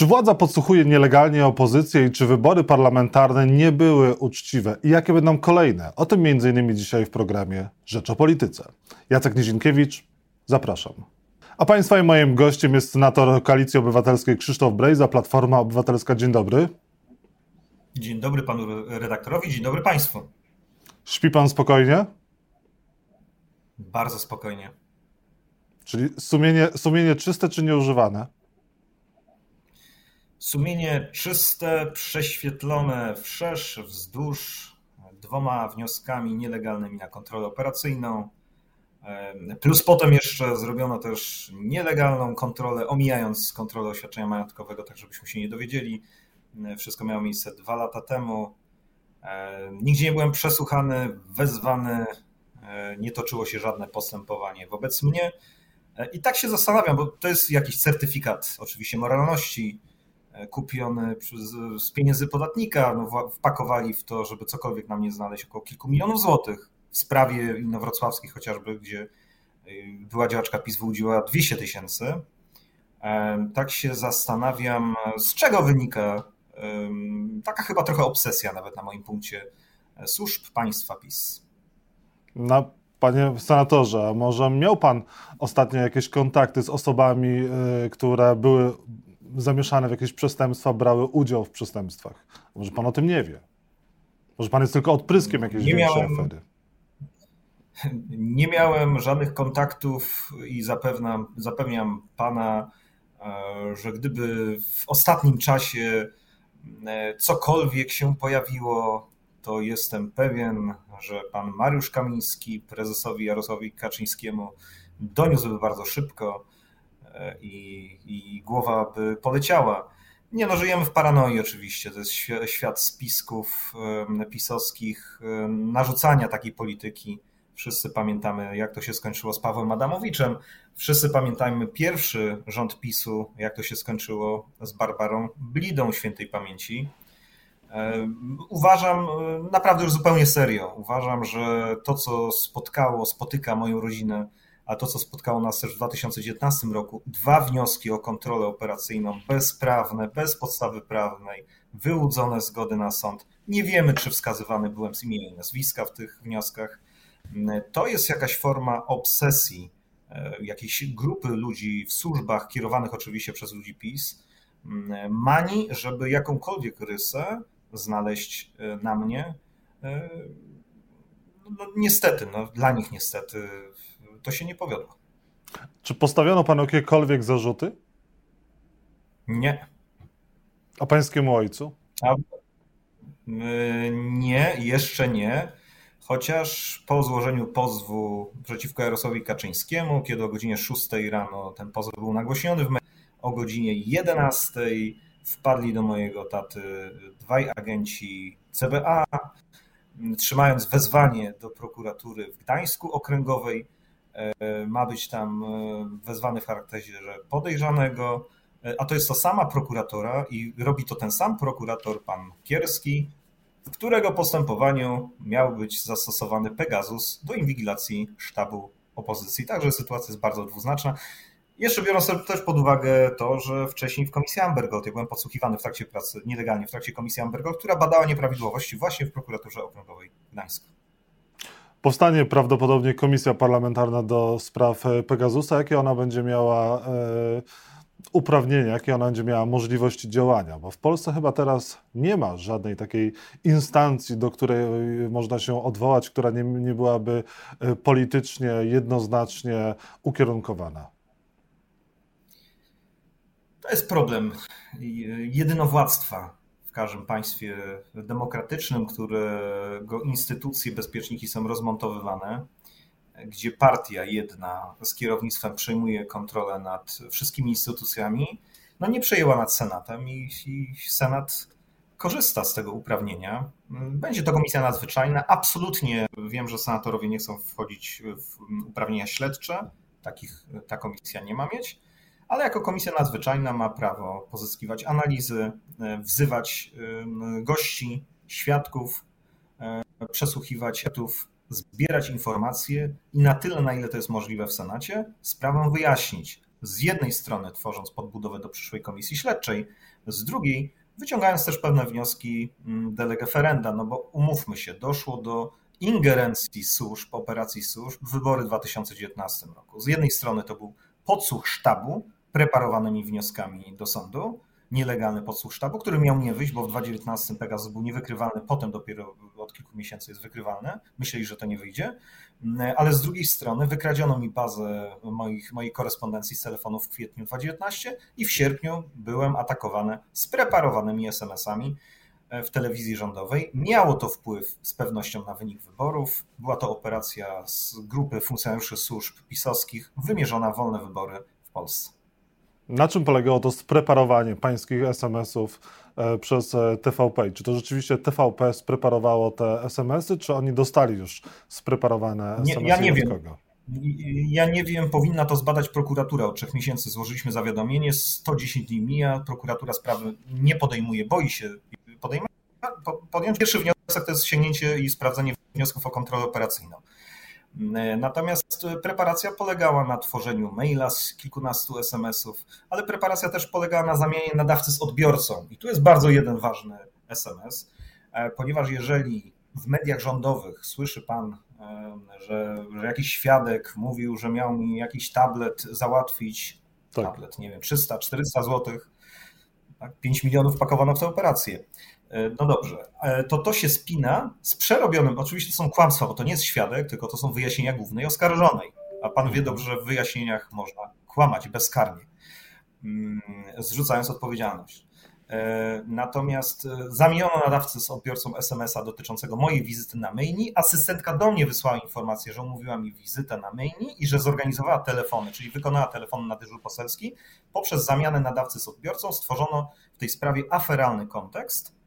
Czy władza podsłuchuje nielegalnie opozycję i czy wybory parlamentarne nie były uczciwe? I jakie będą kolejne? O tym m.in. dzisiaj w programie Rzecz o Polityce. Jacek Nizinkiewicz, zapraszam. A Państwa i moim gościem jest senator Koalicji Obywatelskiej Krzysztof Brejza, Platforma Obywatelska. Dzień dobry. Dzień dobry panu redaktorowi, dzień dobry państwu. Śpi pan spokojnie? Bardzo spokojnie. Czyli sumienie, sumienie czyste czy nieużywane? Sumienie czyste, prześwietlone wszerz, wzdłuż, dwoma wnioskami nielegalnymi na kontrolę operacyjną. Plus potem jeszcze zrobiono też nielegalną kontrolę, omijając kontrolę oświadczenia majątkowego, tak żebyśmy się nie dowiedzieli. Wszystko miało miejsce dwa lata temu. Nigdzie nie byłem przesłuchany, wezwany, nie toczyło się żadne postępowanie wobec mnie. I tak się zastanawiam, bo to jest jakiś certyfikat oczywiście moralności, E, kupiony z pieniędzy podatnika, no, wpakowali w to, żeby cokolwiek nam nie znaleźć, około kilku milionów złotych. W sprawie inowrocławskiej chociażby, gdzie e, była działaczka PiS wyłudziła 200 tysięcy. E, tak się zastanawiam, z czego wynika taka chyba trochę obsesja nawet na moim punkcie służb państwa PiS. No, panie senatorze, może miał pan ostatnio jakieś kontakty z osobami, które były zamieszane w jakieś przestępstwa, brały udział w przestępstwach. Może pan o tym nie wie. Może pan jest tylko odpryskiem jakiejś nie większej miałem, afery. Nie miałem żadnych kontaktów i zapewniam, zapewniam pana, e, że gdyby w ostatnim czasie e, cokolwiek się pojawiło, to jestem pewien, że pan Mariusz Kamiński prezesowi Jarosławowi Kaczyńskiemu doniósłby bardzo szybko, i, i głowa by poleciała. Nie no, żyjemy w paranoi oczywiście. To jest świat spisków pisowskich, narzucania takiej polityki. Wszyscy pamiętamy, jak to się skończyło z Pawłem Adamowiczem. Wszyscy pamiętajmy pierwszy rząd PiSu, jak to się skończyło z Barbarą Blidą świętej pamięci. Uważam, naprawdę już zupełnie serio, uważam, że to, co spotkało, spotyka moją rodzinę a to, co spotkało nas też w 2019 roku, dwa wnioski o kontrolę operacyjną bezprawne, bez podstawy prawnej, wyłudzone zgody na sąd. Nie wiemy, czy wskazywany byłem z imienia i nazwiska w tych wnioskach. To jest jakaś forma obsesji e, jakiejś grupy ludzi w służbach, kierowanych oczywiście przez ludzi PiS, mani, żeby jakąkolwiek rysę znaleźć e, na mnie. E, no, niestety, no, dla nich niestety to się nie powiodło. Czy postawiono panu jakiekolwiek zarzuty? Nie. A pańskiemu ojcu? A, y, nie, jeszcze nie. Chociaż po złożeniu pozwu przeciwko Jarosławowi Kaczyńskiemu, kiedy o godzinie 6 rano ten pozew był nagłośniony w o godzinie 11 wpadli do mojego taty dwaj agenci CBA, trzymając wezwanie do prokuratury w Gdańsku okręgowej ma być tam e, wezwany w charakterze podejrzanego, e, a to jest to sama prokuratora i robi to ten sam prokurator, pan Kierski, w którego postępowaniu miał być zastosowany Pegasus do inwigilacji sztabu opozycji. Także sytuacja jest bardzo dwuznaczna. Jeszcze biorąc też pod uwagę to, że wcześniej w komisji Ambergold, ja byłem podsłuchiwany w trakcie pracy, nielegalnie w trakcie komisji Ambergold, która badała nieprawidłowości właśnie w prokuraturze okręgowej Gdańsk. Powstanie prawdopodobnie komisja parlamentarna do spraw e, Pegasusa. Jakie ona będzie miała e, uprawnienia, jakie ona będzie miała możliwości działania? Bo w Polsce chyba teraz nie ma żadnej takiej instancji, do której można się odwołać, która nie, nie byłaby e, politycznie jednoznacznie ukierunkowana. To jest problem jedynowładztwa w każdym państwie demokratycznym, którego instytucje, bezpieczniki są rozmontowywane, gdzie partia jedna z kierownictwem przejmuje kontrolę nad wszystkimi instytucjami, no nie przejęła nad Senatem i, i Senat korzysta z tego uprawnienia. Będzie to komisja nadzwyczajna. Absolutnie wiem, że senatorowie nie chcą wchodzić w uprawnienia śledcze. Takich ta komisja nie ma mieć ale jako komisja nadzwyczajna ma prawo pozyskiwać analizy, e, wzywać gości, świadków, e, przesłuchiwać etów, zbierać informacje i na tyle, na ile to jest możliwe w Senacie, sprawę wyjaśnić. z jednej strony tworząc podbudowę do przyszłej komisji śledczej, z drugiej wyciągając też pewne wnioski mm, de lege ferenda, no bo umówmy się, doszło do ingerencji służb, operacji służb w wybory w 2019 roku. Z jednej strony to był podsłuch sztabu preparowanymi wnioskami do sądu, nielegalny podsłuch sztabu, który miał nie wyjść, bo w 2019 Pegasus był niewykrywalny, potem dopiero od kilku miesięcy jest wykrywalny. Myśleli, że to nie wyjdzie, ale z drugiej strony wykradziono mi bazę moich, mojej korespondencji z telefonów w kwietniu 2019 i w sierpniu byłem atakowany spreparowanymi SMS-ami e, w telewizji rządowej. Miało to wpływ z pewnością na wynik wyborów. Była to operacja z grupy funkcjonariuszy służb pisowskich wymierzona w wolne wybory w Polsce. Na czym polegało to spreparowanie pańskich SMS-ów e, przez e, TVP? Czy to rzeczywiście TVP spreparowało te SMS-y, czy oni dostali już spreparowane SMS-y? Nie, ja nie wiem. Kogo? Ja nie wiem, powinna to zbadać prokuratura. Od trzech miesięcy złożyliśmy zawiadomienie, 110 dni mija, prokuratura sprawy nie podejmuje, boi się podjąć. Pierwszy wniosek to jest sięgnięcie i sprawdzenie wniosków o kontrolę operacyjną. E, natomiast preparacja polegała na tworzeniu maila z kilkunastu SMS-ów, ale preparacja też polegała na zamianie nadawcy z odbiorcą. I tu jest bardzo jeden ważny SMS, e, ponieważ jeżeli w mediach rządowych słyszy pan, e, że, że jakiś świadek mówił, że miał mi jakiś tablet załatwić, tak. tablet, nie wiem, 300-400 złotych, tak, 5 milionów pakowano w tę operację. E, no dobrze, e, to to się spina z przerobionym, oczywiście to są kłamstwa, bo to nie jest świadek, tylko to są wyjaśnienia głównej oskarżonej. A pan wie dobrze, że w wyjaśnieniach można kłamać bezkarnie, mm, zrzucając odpowiedzialność. E, natomiast zamieniono nadawcę z odbiorcą SMS-a dotyczącego mojej wizyty na maili. Asystentka do mnie wysłała informację, że umówiła mi wizytę na maili i że zorganizowała telefony, czyli wykonała telefon na dyżur poselski. Poprzez zamianę nadawcy z odbiorcą stworzono w tej sprawie aferalny kontekst,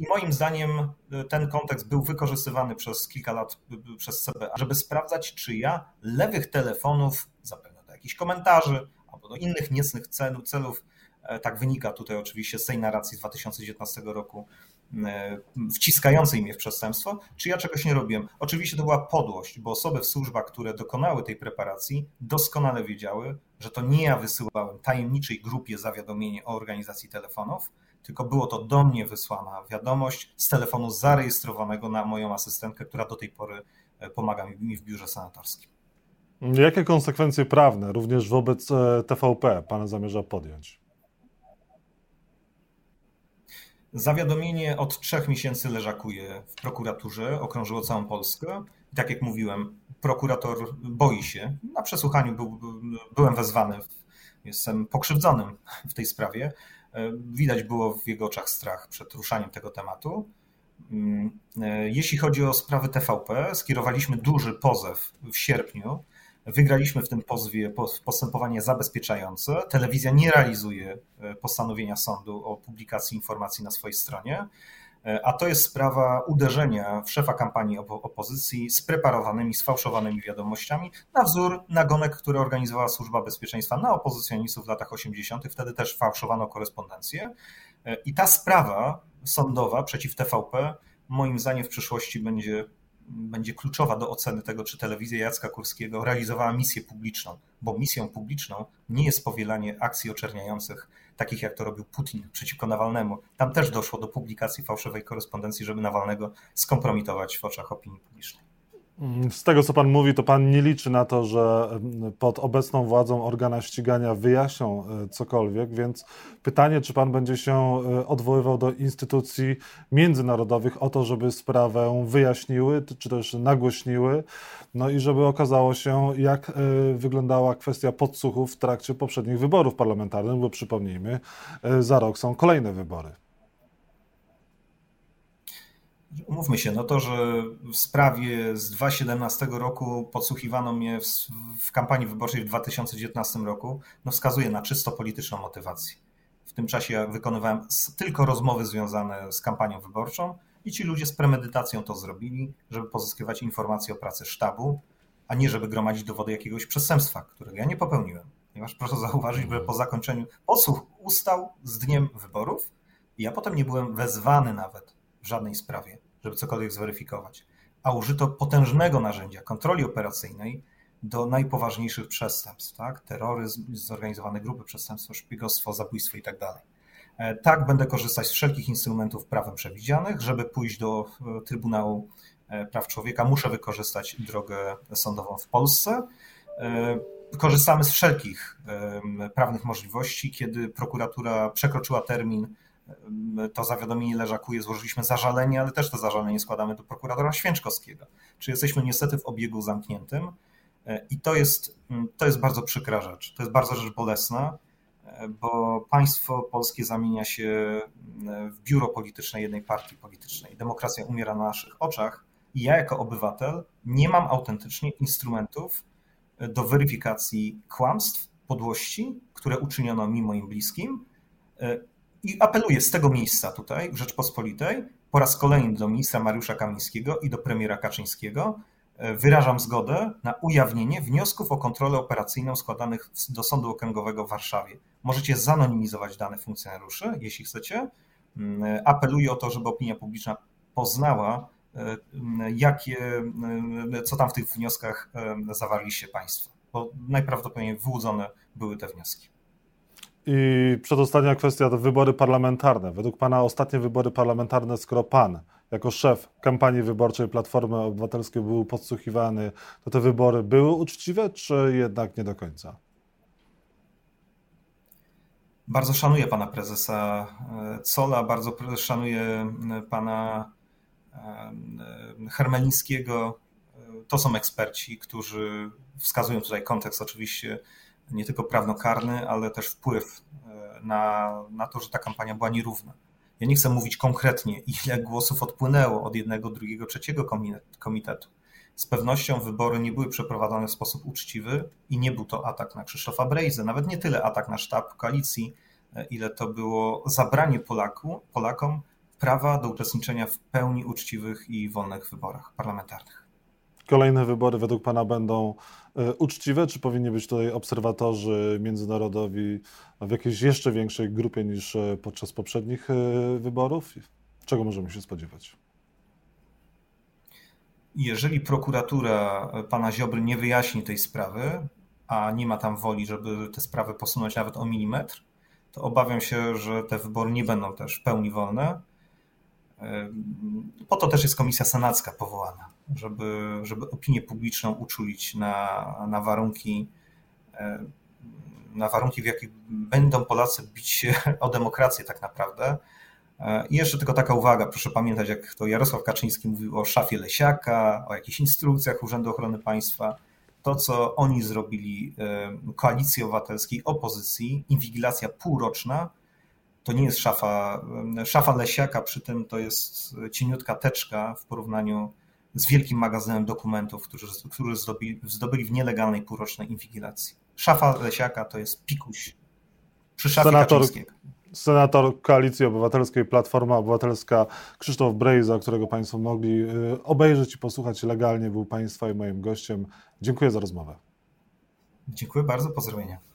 i moim zdaniem e, ten kontekst był wykorzystywany przez kilka lat e, przez CBA, żeby sprawdzać, czy ja lewych telefonów, zapewne do jakichś komentarzy albo do innych niecnych celów, celów, tak wynika tutaj oczywiście z tej narracji z 2019 roku, wciskającej mnie w przestępstwo, czy ja czegoś nie robiłem. Oczywiście to była podłość, bo osoby w służbach, które dokonały tej preparacji, doskonale wiedziały, że to nie ja wysyłałem tajemniczej grupie zawiadomienie o organizacji telefonów, tylko było to do mnie wysłana wiadomość z telefonu zarejestrowanego na moją asystentkę, która do tej pory e, pomaga mi w biurze senatorskim. Jakie konsekwencje prawne również wobec e, TVP Pan zamierza podjąć? Zawiadomienie od trzech miesięcy leżakuje w prokuraturze, okrążyło całą Polskę. I tak jak mówiłem, prokurator boi się. Na przesłuchaniu był, byłem wezwany, jestem pokrzywdzonym w tej sprawie. E, widać było w jego oczach strach przed ruszaniem tego tematu. Mm, e, jeśli chodzi o sprawy TVP, skierowaliśmy duży pozew w sierpniu. Wygraliśmy w tym pozwie postępowanie zabezpieczające. Telewizja nie realizuje e, postanowienia sądu o publikacji informacji na swojej stronie. E, a to jest sprawa uderzenia w szefa kampanii opozycji z preparowanymi, sfałszowanymi wiadomościami na wzór nagonek, które organizowała Służba Bezpieczeństwa na opozycjonistów w latach 80. Wtedy też fałszowano korespondencję. E, I ta sprawa sądowa przeciw TVP moim zdaniem w przyszłości będzie, będzie kluczowa do oceny tego, czy telewizja Jacka Kurskiego realizowała misję publiczną, bo misją publiczną nie jest powielanie akcji oczerniających takich jak to robił Putin przeciwko Nawalnemu. Tam też doszło do publikacji fałszywej korespondencji, żeby Nawalnego skompromitować w oczach opinii publicznej. Z tego, co Pan mówi, to Pan nie liczy na to, że pod obecną władzą organa ścigania wyjaśnią e, cokolwiek, więc pytanie, czy Pan będzie się e, odwoływał do instytucji międzynarodowych o to, żeby sprawę wyjaśniły, czy też nagłośniły, no i żeby okazało się, jak e, wyglądała kwestia podsłuchów w trakcie poprzednich wyborów parlamentarnych, bo przypomnijmy, za rok są kolejne wybory. Umówmy się, no to, że w sprawie z 2017 roku podsłuchiwano mnie w, w, kampanii wyborczej w 2019 roku, no wskazuje na czysto polityczną motywację. W tym czasie ja wykonywałem tylko rozmowy związane z kampanią wyborczą i ci ludzie z premedytacją to zrobili, żeby pozyskiwać informacje o pracy sztabu, a nie żeby gromadzić dowody jakiegoś przestępstwa, którego ja nie popełniłem. Ponieważ proszę zauważyć, że po zakończeniu podsłuch ustał z dniem wyborów i ja potem nie byłem wezwany nawet w żadnej sprawie, żeby cokolwiek zweryfikować. A użyto potężnego narzędzia kontroli operacyjnej, do najpoważniejszych przestępstw, tak? terroryzm, zorganizowane grupy przestępstwa, szpiegostwo, zabójstwo itd. Tak, tak, będę korzystać z wszelkich instrumentów prawem przewidzianych. Żeby pójść do Trybunału Praw Człowieka, muszę wykorzystać drogę sądową w Polsce korzystamy z wszelkich prawnych możliwości. Kiedy prokuratura przekroczyła termin, to zawiadomienie leżakuje, złożyliśmy zażalenie, ale też to zażalenie składamy do prokuratora Święczkowskiego. Czy jesteśmy niestety w obiegu zamkniętym e, i to jest, to jest bardzo przykra rzecz. To jest bardzo rzecz bolesna, e, bo państwo polskie zamienia się w biuro polityczne jednej partii politycznej. Demokracja umiera na naszych oczach i ja jako obywatel nie mam autentycznie instrumentów, do weryfikacji kłamstw, podłości, które uczyniono mi moim bliskim. I apeluję z tego miejsca tutaj, w Rzeczpospolitej, po raz kolejny do ministra Mariusza Kamińskiego i do premiera Kaczyńskiego. E, wyrażam zgodę na ujawnienie wniosków o kontrolę operacyjną składanych do Sądu Okręgowego w Warszawie. Możecie zanonimizować dane funkcjonariuszy, jeśli chcecie. Mm, e, apeluję o to, żeby opinia publiczna poznała E, jakie, e, co tam w tych wnioskach zawarliście Państwo, bo najprawdopodobniej wyłudzone były te wnioski. I przedostatnia kwestia to wybory parlamentarne. Według Pana ostatnie wybory parlamentarne, skoro Pan jako szef kampanii wyborczej Platformy Obywatelskiej był podsłuchiwany, to te wybory były uczciwe, czy jednak nie do końca? Bardzo szanuję pana prezesa Cola, bardzo szanuję pana Hermelińskiego. To są eksperci, którzy wskazują tutaj kontekst oczywiście nie tylko prawnokarny, ale też wpływ e, na, na to, że ta kampania była nierówna. Ja nie chcę mówić konkretnie, ile głosów odpłynęło od jednego, drugiego, trzeciego komitetu. Z pewnością wybory nie były przeprowadzone w sposób uczciwy i nie był to atak na Krzysztofa Brejzę, nawet nie tyle atak na sztab koalicji, e, ile to było zabranie Polaku, Polakom prawa do uczestniczenia w pełni uczciwych i wolnych wyborach parlamentarnych. Kolejne wybory według Pana będą e, uczciwe, czy powinni być tutaj obserwatorzy międzynarodowi w jakiejś jeszcze większej grupie niż e, podczas poprzednich e, wyborów? Czego możemy się spodziewać? Jeżeli prokuratura pana Ziobry nie wyjaśni tej sprawy, a nie ma tam woli, żeby te sprawy posunąć nawet o milimetr, to obawiam się, że te wybory nie będą też w pełni wolne po to też jest komisja senacka powołana, żeby, żeby opinię publiczną uczulić na, na warunki, na warunki, w jakich będą Polacy bić się o demokrację tak naprawdę. I jeszcze tylko taka uwaga, proszę pamiętać, jak to Jarosław Kaczyński mówił o szafie Lesiaka, o jakichś instrukcjach Urzędu Ochrony Państwa. To, co oni zrobili koalicji obywatelskiej, opozycji, inwigilacja półroczna, to nie jest szafa, szafa Lesiaka, przy tym to jest cieniutka teczka w porównaniu z wielkim magazynem dokumentów, którzy, którzy zdobyli, zdobyli w nielegalnej półrocznej inwigilacji. Szafa Lesiaka to jest pikuś przy szafie senator, senator Koalicji Obywatelskiej, Platforma Obywatelska Krzysztof Brejza, którego Państwo mogli y, obejrzeć i posłuchać legalnie, był Państwa i moim gościem. Dziękuję za rozmowę. Dziękuję bardzo, pozdrowienia.